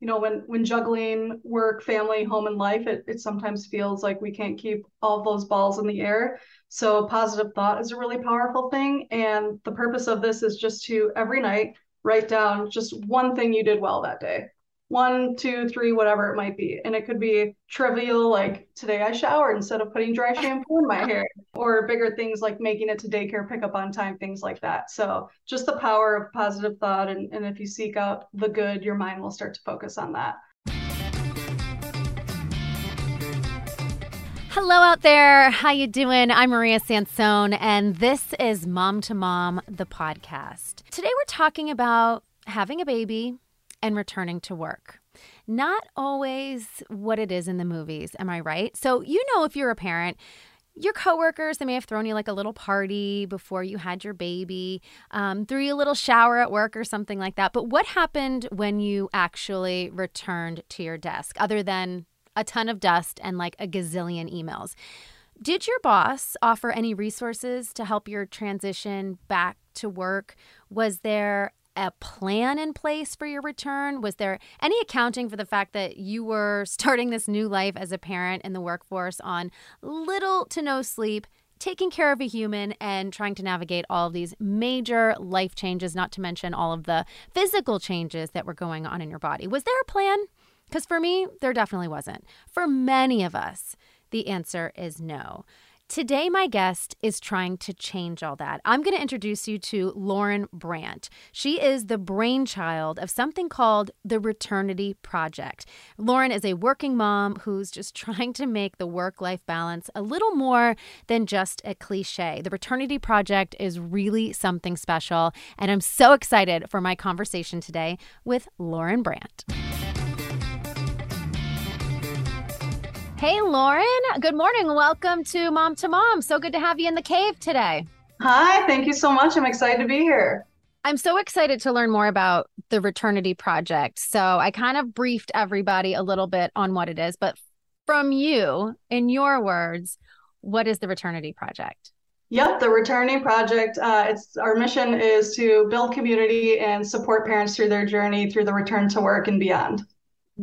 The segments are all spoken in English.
you know, when when juggling work, family, home, and life, it, it sometimes feels like we can't keep all those balls in the air. So positive thought is a really powerful thing. And the purpose of this is just to every night write down just one thing you did well that day one, two, three, whatever it might be. And it could be trivial, like today I showered instead of putting dry shampoo in my hair, or bigger things like making it to daycare pickup on time, things like that. So just the power of positive thought. And, and if you seek out the good, your mind will start to focus on that. Hello out there. How you doing? I'm Maria Sansone and this is Mom to Mom the podcast. Today we're talking about having a baby, and returning to work. Not always what it is in the movies, am I right? So, you know, if you're a parent, your coworkers, they may have thrown you like a little party before you had your baby, um, threw you a little shower at work or something like that. But what happened when you actually returned to your desk, other than a ton of dust and like a gazillion emails? Did your boss offer any resources to help your transition back to work? Was there a plan in place for your return? Was there any accounting for the fact that you were starting this new life as a parent in the workforce on little to no sleep? Taking care of a human and trying to navigate all of these major life changes, not to mention all of the physical changes that were going on in your body. Was there a plan? Because for me, there definitely wasn't. For many of us, the answer is no. Today, my guest is trying to change all that. I'm going to introduce you to Lauren Brandt. She is the brainchild of something called the Returnity Project. Lauren is a working mom who's just trying to make the work life balance a little more than just a cliche. The Returnity Project is really something special, and I'm so excited for my conversation today with Lauren Brandt. Hey, Lauren. Good morning. Welcome to Mom to Mom. So good to have you in the cave today. Hi, thank you so much. I'm excited to be here. I'm so excited to learn more about the Returnity Project. So I kind of briefed everybody a little bit on what it is, but from you, in your words, what is the Returnity Project? Yep, the Returnity Project. Uh, it's our mission is to build community and support parents through their journey through the return to work and beyond.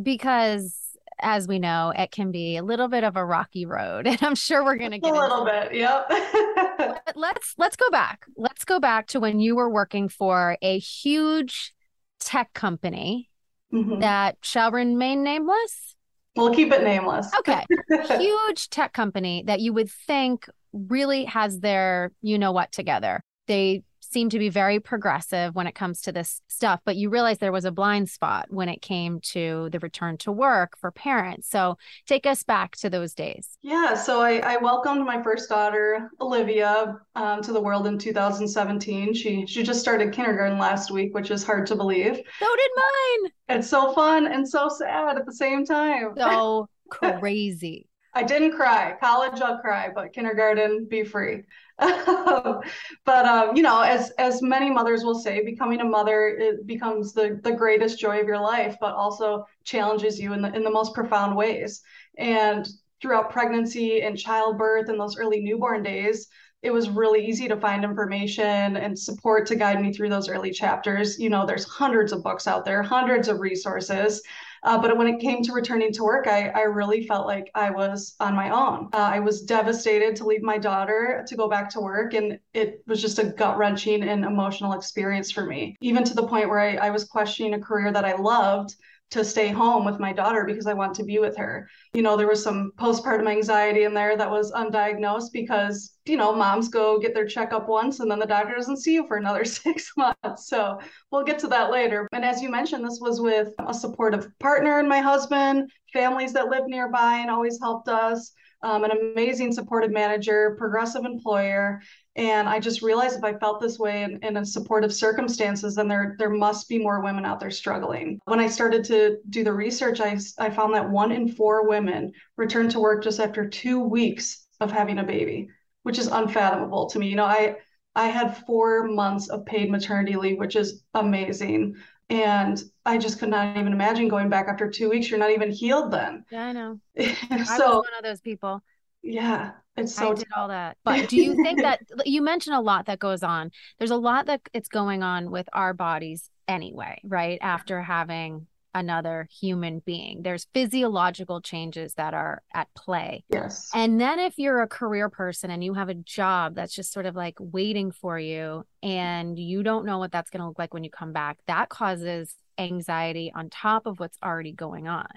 Because as we know, it can be a little bit of a rocky road, and I'm sure we're going to get a little bit. Yep. but let's let's go back. Let's go back to when you were working for a huge tech company mm-hmm. that shall remain nameless. We'll keep it nameless. Okay. huge tech company that you would think really has their you know what together. They seem to be very progressive when it comes to this stuff, but you realize there was a blind spot when it came to the return to work for parents. So take us back to those days. Yeah, so I, I welcomed my first daughter, Olivia, um, to the world in 2017. She she just started kindergarten last week, which is hard to believe. So did mine. It's so fun and so sad at the same time. So crazy. I didn't cry. College, I'll cry, but kindergarten, be free. but um, you know, as as many mothers will say, becoming a mother it becomes the the greatest joy of your life, but also challenges you in the in the most profound ways. And throughout pregnancy and childbirth and those early newborn days, it was really easy to find information and support to guide me through those early chapters. You know, there's hundreds of books out there, hundreds of resources. Uh, but when it came to returning to work, I, I really felt like I was on my own. Uh, I was devastated to leave my daughter to go back to work. And it was just a gut wrenching and emotional experience for me, even to the point where I, I was questioning a career that I loved to stay home with my daughter because I want to be with her. You know, there was some postpartum anxiety in there that was undiagnosed because, you know, moms go get their checkup once and then the doctor doesn't see you for another six months. So we'll get to that later. And as you mentioned, this was with a supportive partner and my husband, families that lived nearby and always helped us. Um, an amazing supportive manager, progressive employer, and I just realized if I felt this way in, in a supportive circumstances, then there there must be more women out there struggling. When I started to do the research, I, I found that one in four women returned to work just after two weeks of having a baby, which is unfathomable to me. You know, I I had four months of paid maternity leave, which is amazing. And I just could not even imagine going back after two weeks. You're not even healed then. Yeah, I know. so, I was one of those people. Yeah, it's so I did all that. But do you think that you mentioned a lot that goes on? There's a lot that it's going on with our bodies anyway, right? After having another human being. There's physiological changes that are at play. Yes. And then if you're a career person and you have a job that's just sort of like waiting for you and you don't know what that's going to look like when you come back, that causes anxiety on top of what's already going on.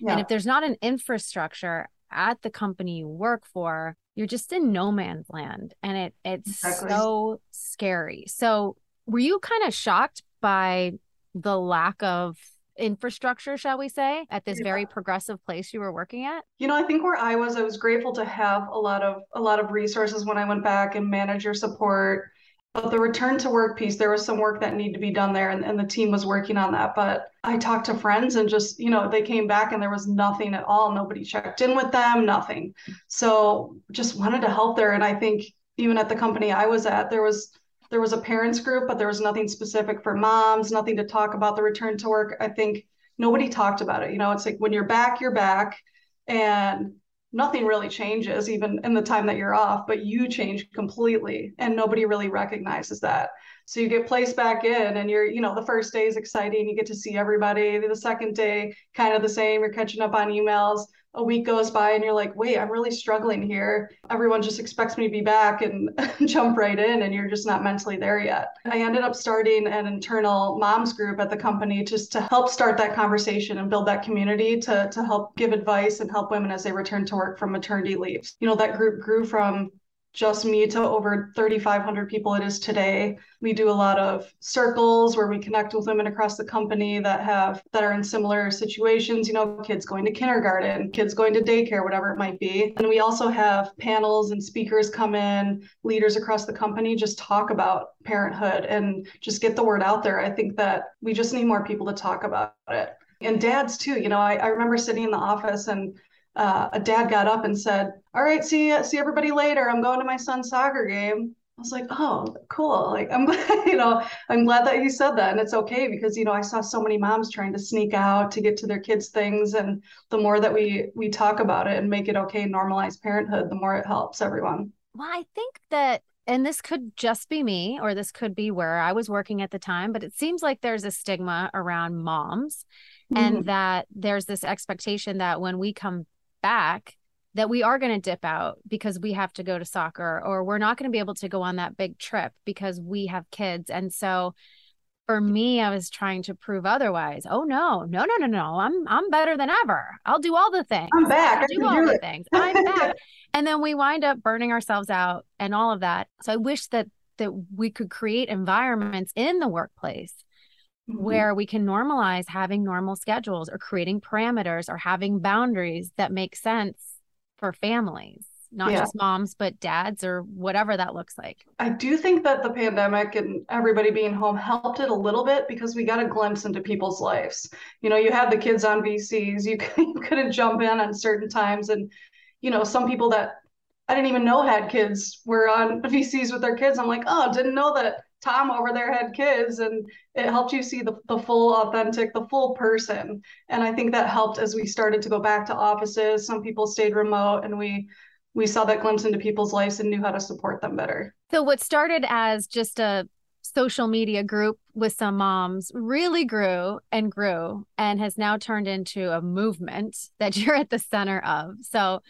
Yeah. And if there's not an infrastructure at the company you work for, you're just in no man's land and it it's exactly. so scary. So were you kind of shocked by the lack of infrastructure, shall we say, at this yeah. very progressive place you were working at? You know, I think where I was, I was grateful to have a lot of a lot of resources when I went back and manager support. But the return to work piece, there was some work that needed to be done there, and, and the team was working on that. But I talked to friends and just, you know, they came back and there was nothing at all. Nobody checked in with them, nothing. So just wanted to help there. And I think even at the company I was at, there was there was a parents group, but there was nothing specific for moms, nothing to talk about the return to work. I think nobody talked about it. You know, it's like when you're back, you're back, and nothing really changes even in the time that you're off, but you change completely, and nobody really recognizes that. So you get placed back in, and you're, you know, the first day is exciting. You get to see everybody. The second day, kind of the same. You're catching up on emails a week goes by and you're like, wait, I'm really struggling here. Everyone just expects me to be back and jump right in, and you're just not mentally there yet. I ended up starting an internal moms group at the company just to help start that conversation and build that community to, to help give advice and help women as they return to work from maternity leaves. You know, that group grew from just me to over 3,500 people it is today. We do a lot of circles where we connect with women across the company that have that are in similar situations, you know, kids going to kindergarten, kids going to daycare, whatever it might be. And we also have panels and speakers come in, leaders across the company just talk about parenthood and just get the word out there. I think that we just need more people to talk about it. And dads too, you know, I, I remember sitting in the office and uh, a dad got up and said, "All right, see see everybody later. I'm going to my son's soccer game." I was like, "Oh, cool! Like I'm glad, you know, I'm glad that you said that, and it's okay because you know I saw so many moms trying to sneak out to get to their kids' things, and the more that we we talk about it and make it okay, normalize parenthood, the more it helps everyone." Well, I think that and this could just be me or this could be where I was working at the time, but it seems like there's a stigma around moms mm-hmm. and that there's this expectation that when we come back that we are going to dip out because we have to go to soccer or we're not going to be able to go on that big trip because we have kids. And so for me, I was trying to prove otherwise. Oh no, no, no, no, no. I'm I'm better than ever. I'll do all the things. I'm back. I'll do all do the things. I'm back. and then we wind up burning ourselves out and all of that. So I wish that that we could create environments in the workplace mm-hmm. where we can normalize having normal schedules or creating parameters or having boundaries that make sense for families not yeah. just moms but dads or whatever that looks like i do think that the pandemic and everybody being home helped it a little bit because we got a glimpse into people's lives you know you had the kids on vcs you, you couldn't jump in on certain times and you know some people that i didn't even know had kids were on vcs with their kids i'm like oh didn't know that Tom over there had kids and it helped you see the, the full authentic, the full person. And I think that helped as we started to go back to offices. Some people stayed remote and we we saw that glimpse into people's lives and knew how to support them better. So what started as just a social media group with some moms really grew and grew and has now turned into a movement that you're at the center of. So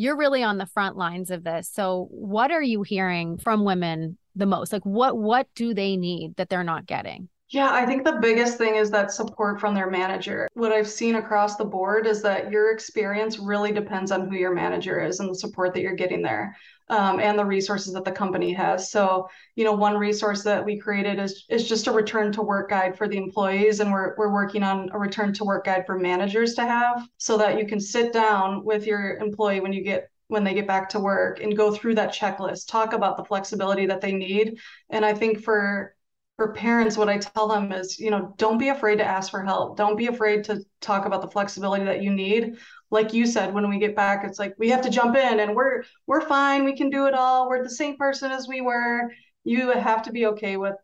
you're really on the front lines of this. So what are you hearing from women the most? Like what what do they need that they're not getting? Yeah, I think the biggest thing is that support from their manager. What I've seen across the board is that your experience really depends on who your manager is and the support that you're getting there. Um, and the resources that the company has. So, you know, one resource that we created is is just a return to work guide for the employees, and we're we're working on a return to work guide for managers to have, so that you can sit down with your employee when you get when they get back to work and go through that checklist, talk about the flexibility that they need. And I think for for parents, what I tell them is, you know, don't be afraid to ask for help. Don't be afraid to talk about the flexibility that you need. Like you said, when we get back, it's like we have to jump in and we're we're fine. We can do it all. We're the same person as we were. You have to be okay with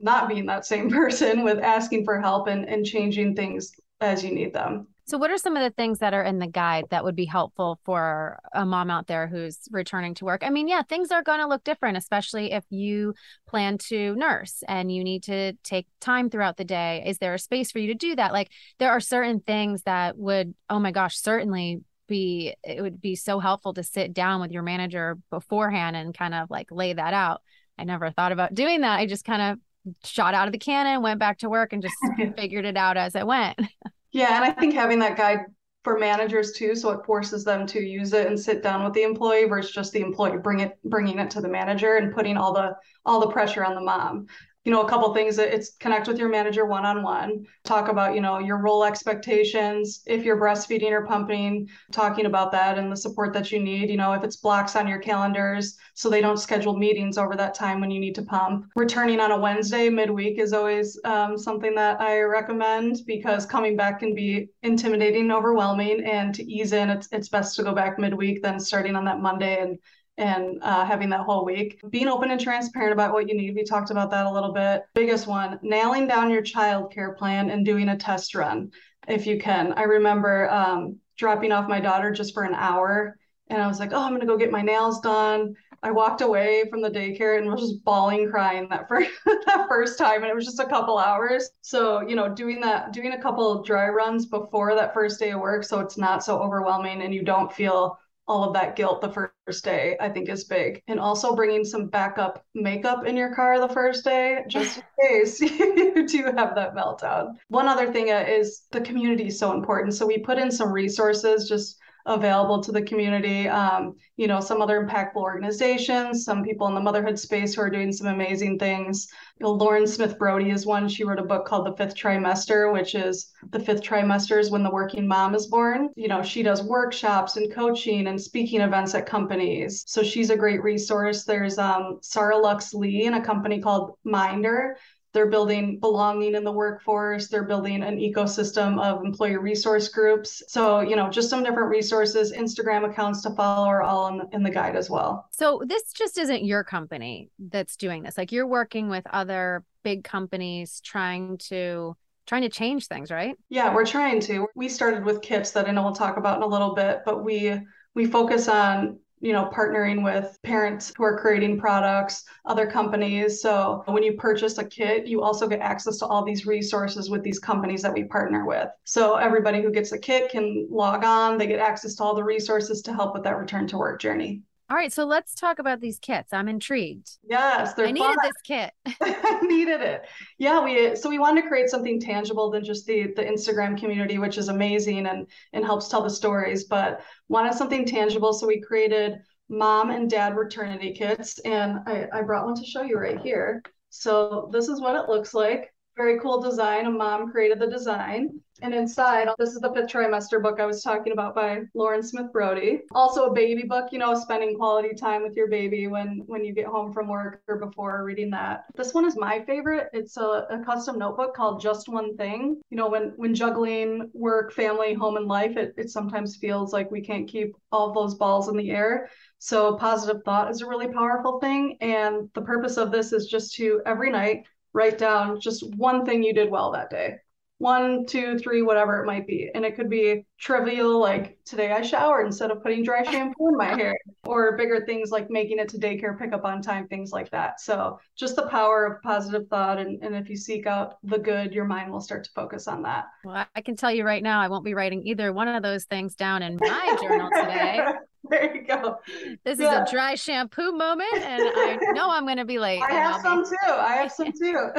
not being that same person with asking for help and, and changing things as you need them. So, what are some of the things that are in the guide that would be helpful for a mom out there who's returning to work? I mean, yeah, things are going to look different, especially if you plan to nurse and you need to take time throughout the day. Is there a space for you to do that? Like, there are certain things that would, oh my gosh, certainly be, it would be so helpful to sit down with your manager beforehand and kind of like lay that out. I never thought about doing that. I just kind of shot out of the cannon, went back to work, and just figured it out as I went. Yeah, and I think having that guide for managers too, so it forces them to use it and sit down with the employee versus just the employee bring it bringing it to the manager and putting all the all the pressure on the mom you know a couple things that it's connect with your manager one-on-one talk about you know your role expectations if you're breastfeeding or pumping talking about that and the support that you need you know if it's blocks on your calendars so they don't schedule meetings over that time when you need to pump. Returning on a wednesday midweek is always um, something that i recommend because coming back can be intimidating overwhelming and to ease in it's, it's best to go back midweek than starting on that monday and and uh, having that whole week. Being open and transparent about what you need. We talked about that a little bit. Biggest one, nailing down your child care plan and doing a test run if you can. I remember um, dropping off my daughter just for an hour and I was like, oh, I'm going to go get my nails done. I walked away from the daycare and was just bawling, crying that first that first time, and it was just a couple hours. So you know, doing that, doing a couple dry runs before that first day of work, so it's not so overwhelming, and you don't feel all of that guilt the first day, I think is big. And also bringing some backup makeup in your car the first day, just in case you do have that meltdown. One other thing is the community is so important. So we put in some resources just available to the community. Um, you know, some other impactful organizations, some people in the motherhood space who are doing some amazing things. Lauren Smith Brody is one. She wrote a book called The Fifth Trimester, which is the fifth trimester is when the working mom is born. You know, she does workshops and coaching and speaking events at companies. So she's a great resource. There's um, Sarah Lux Lee in a company called Mindr they're building belonging in the workforce. They're building an ecosystem of employee resource groups. So, you know, just some different resources, Instagram accounts to follow are all in, in the guide as well. So, this just isn't your company that's doing this. Like you're working with other big companies trying to trying to change things, right? Yeah, we're trying to. We started with kits that I know we'll talk about in a little bit, but we we focus on you know, partnering with parents who are creating products, other companies. So when you purchase a kit, you also get access to all these resources with these companies that we partner with. So everybody who gets a kit can log on, they get access to all the resources to help with that return to work journey. All right, so let's talk about these kits. I'm intrigued. Yes, I needed this kit. I needed it. Yeah, we so we wanted to create something tangible than just the the Instagram community, which is amazing and and helps tell the stories, but wanted something tangible. So we created mom and dad maternity kits, and I, I brought one to show you right here. So this is what it looks like very cool design. A mom created the design. And inside, this is the fifth trimester book I was talking about by Lauren Smith Brody. Also a baby book, you know, spending quality time with your baby when when you get home from work or before reading that. This one is my favorite. It's a, a custom notebook called Just One Thing. You know, when when juggling work, family, home, and life, it, it sometimes feels like we can't keep all those balls in the air. So positive thought is a really powerful thing. And the purpose of this is just to every night write down just one thing you did well that day one, two, three, whatever it might be. And it could be trivial, like today I showered instead of putting dry shampoo in my hair, or bigger things like making it to daycare, pick up on time, things like that. So just the power of positive thought. And, and if you seek out the good, your mind will start to focus on that. Well, I can tell you right now, I won't be writing either one of those things down in my journal today. there you go. This yeah. is a dry shampoo moment, and I know I'm going to be late. I have some be... too. I have some too.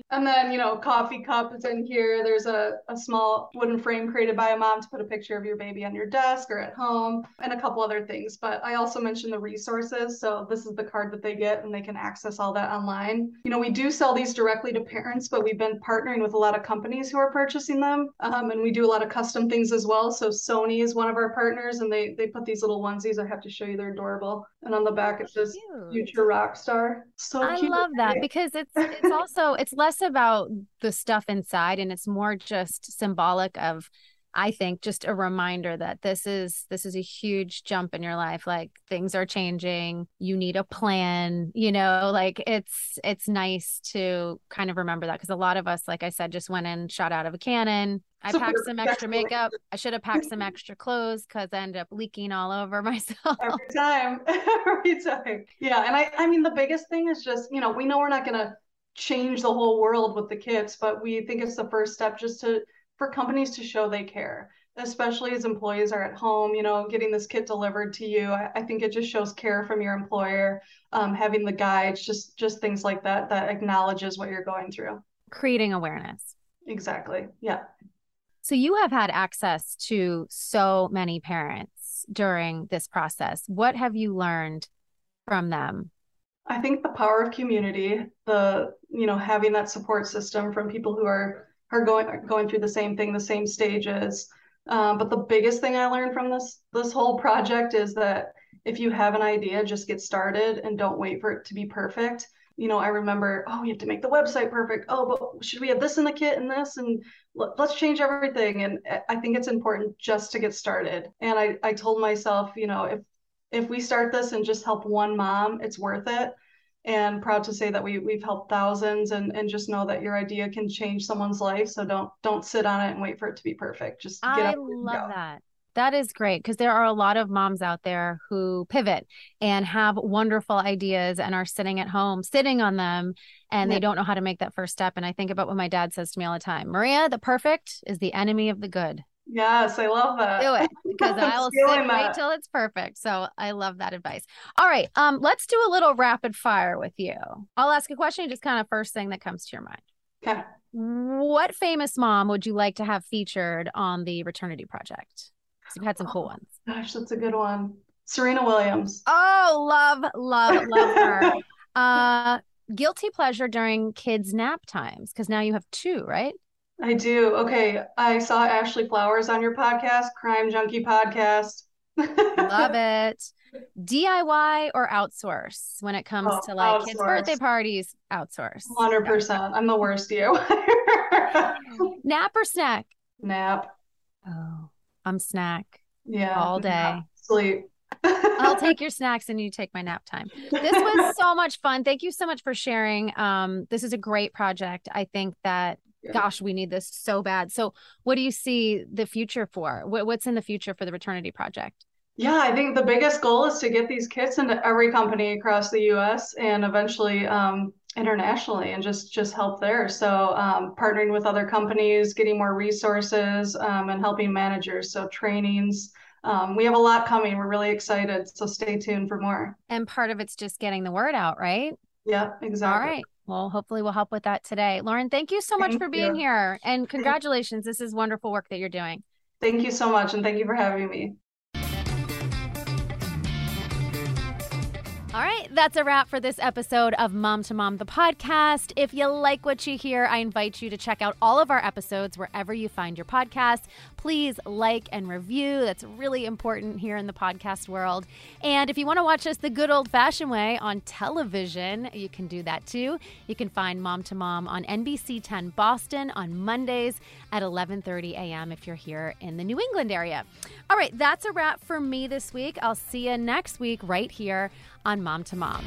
and then, you know, coffee cup is in here. There's a, a small wooden frame created by a mom to put a picture of your baby on your desk or at home, and a couple other things. But I also mentioned the resources. So this is the card that they get, and they can access all that online. You know, we do sell these directly to parents, but we've been partnering with a lot of companies who are purchasing them, um, and we do a lot of custom things as well. So Sony is one of our partners, and they they put these little onesies. I have to show you, they're adorable. And on the back it says future rock star. So I cute. love that because it's it's also it's less about the stuff inside and it's more just symbolic of I think just a reminder that this is this is a huge jump in your life like things are changing you need a plan you know like it's it's nice to kind of remember that because a lot of us like I said just went and shot out of a cannon I packed some extra makeup. I should have packed some extra clothes because I ended up leaking all over myself. Every time. Every time. Yeah. And I I mean the biggest thing is just, you know, we know we're not gonna change the whole world with the kits, but we think it's the first step just to for companies to show they care, especially as employees are at home, you know, getting this kit delivered to you. I, I think it just shows care from your employer, um, having the guides, just just things like that that acknowledges what you're going through. Creating awareness. Exactly. Yeah. So you have had access to so many parents during this process. What have you learned from them? I think the power of community, the you know having that support system from people who are are going going through the same thing, the same stages. Um, but the biggest thing I learned from this this whole project is that if you have an idea, just get started and don't wait for it to be perfect. You know, I remember, oh, we have to make the website perfect. Oh, but should we have this in the kit and this and let's change everything. And I think it's important just to get started. And I I told myself, you know, if if we start this and just help one mom, it's worth it and proud to say that we we've helped thousands and and just know that your idea can change someone's life so don't don't sit on it and wait for it to be perfect just get it. I love that that is great because there are a lot of moms out there who pivot and have wonderful ideas and are sitting at home, sitting on them, and yeah. they don't know how to make that first step. And I think about what my dad says to me all the time Maria, the perfect is the enemy of the good. Yes, I love that. Do it because I will sit that. wait till it's perfect. So I love that advice. All right, um, let's do a little rapid fire with you. I'll ask a question, just kind of first thing that comes to your mind. Okay. What famous mom would you like to have featured on the Returnity Project? You've had some cool ones. Gosh, that's a good one. Serena Williams. Oh, love, love, love her. uh, guilty pleasure during kids' nap times because now you have two, right? I do. Okay. I saw Ashley Flowers on your podcast, Crime Junkie Podcast. Love it. DIY or outsource when it comes oh, to like outsource. kids' birthday parties? Outsource. 100%. I'm the worst you. Nap or snack? Nap. Oh, I'm snack. Yeah. All day. Sleep. I'll take your snacks and you take my nap time. This was so much fun. Thank you so much for sharing. Um, this is a great project. I think that gosh, we need this so bad. So, what do you see the future for? What's in the future for the Returnity Project? Yeah, I think the biggest goal is to get these kits into every company across the U.S. and eventually um, internationally, and just just help there. So, um, partnering with other companies, getting more resources, um, and helping managers. So, trainings. Um, we have a lot coming. We're really excited. So, stay tuned for more. And part of it's just getting the word out, right? Yeah, exactly. All right. Well, hopefully we'll help with that today. Lauren, thank you so much thank for being you. here and congratulations. This is wonderful work that you're doing. Thank you so much. And thank you for having me. All right, that's a wrap for this episode of Mom to Mom, the podcast. If you like what you hear, I invite you to check out all of our episodes wherever you find your podcast. Please like and review. That's really important here in the podcast world. And if you want to watch us the good old fashioned way on television, you can do that too. You can find Mom to Mom on NBC 10 Boston on Mondays at 11:30 a.m. if you're here in the New England area. All right, that's a wrap for me this week. I'll see you next week right here on Mom to Mom.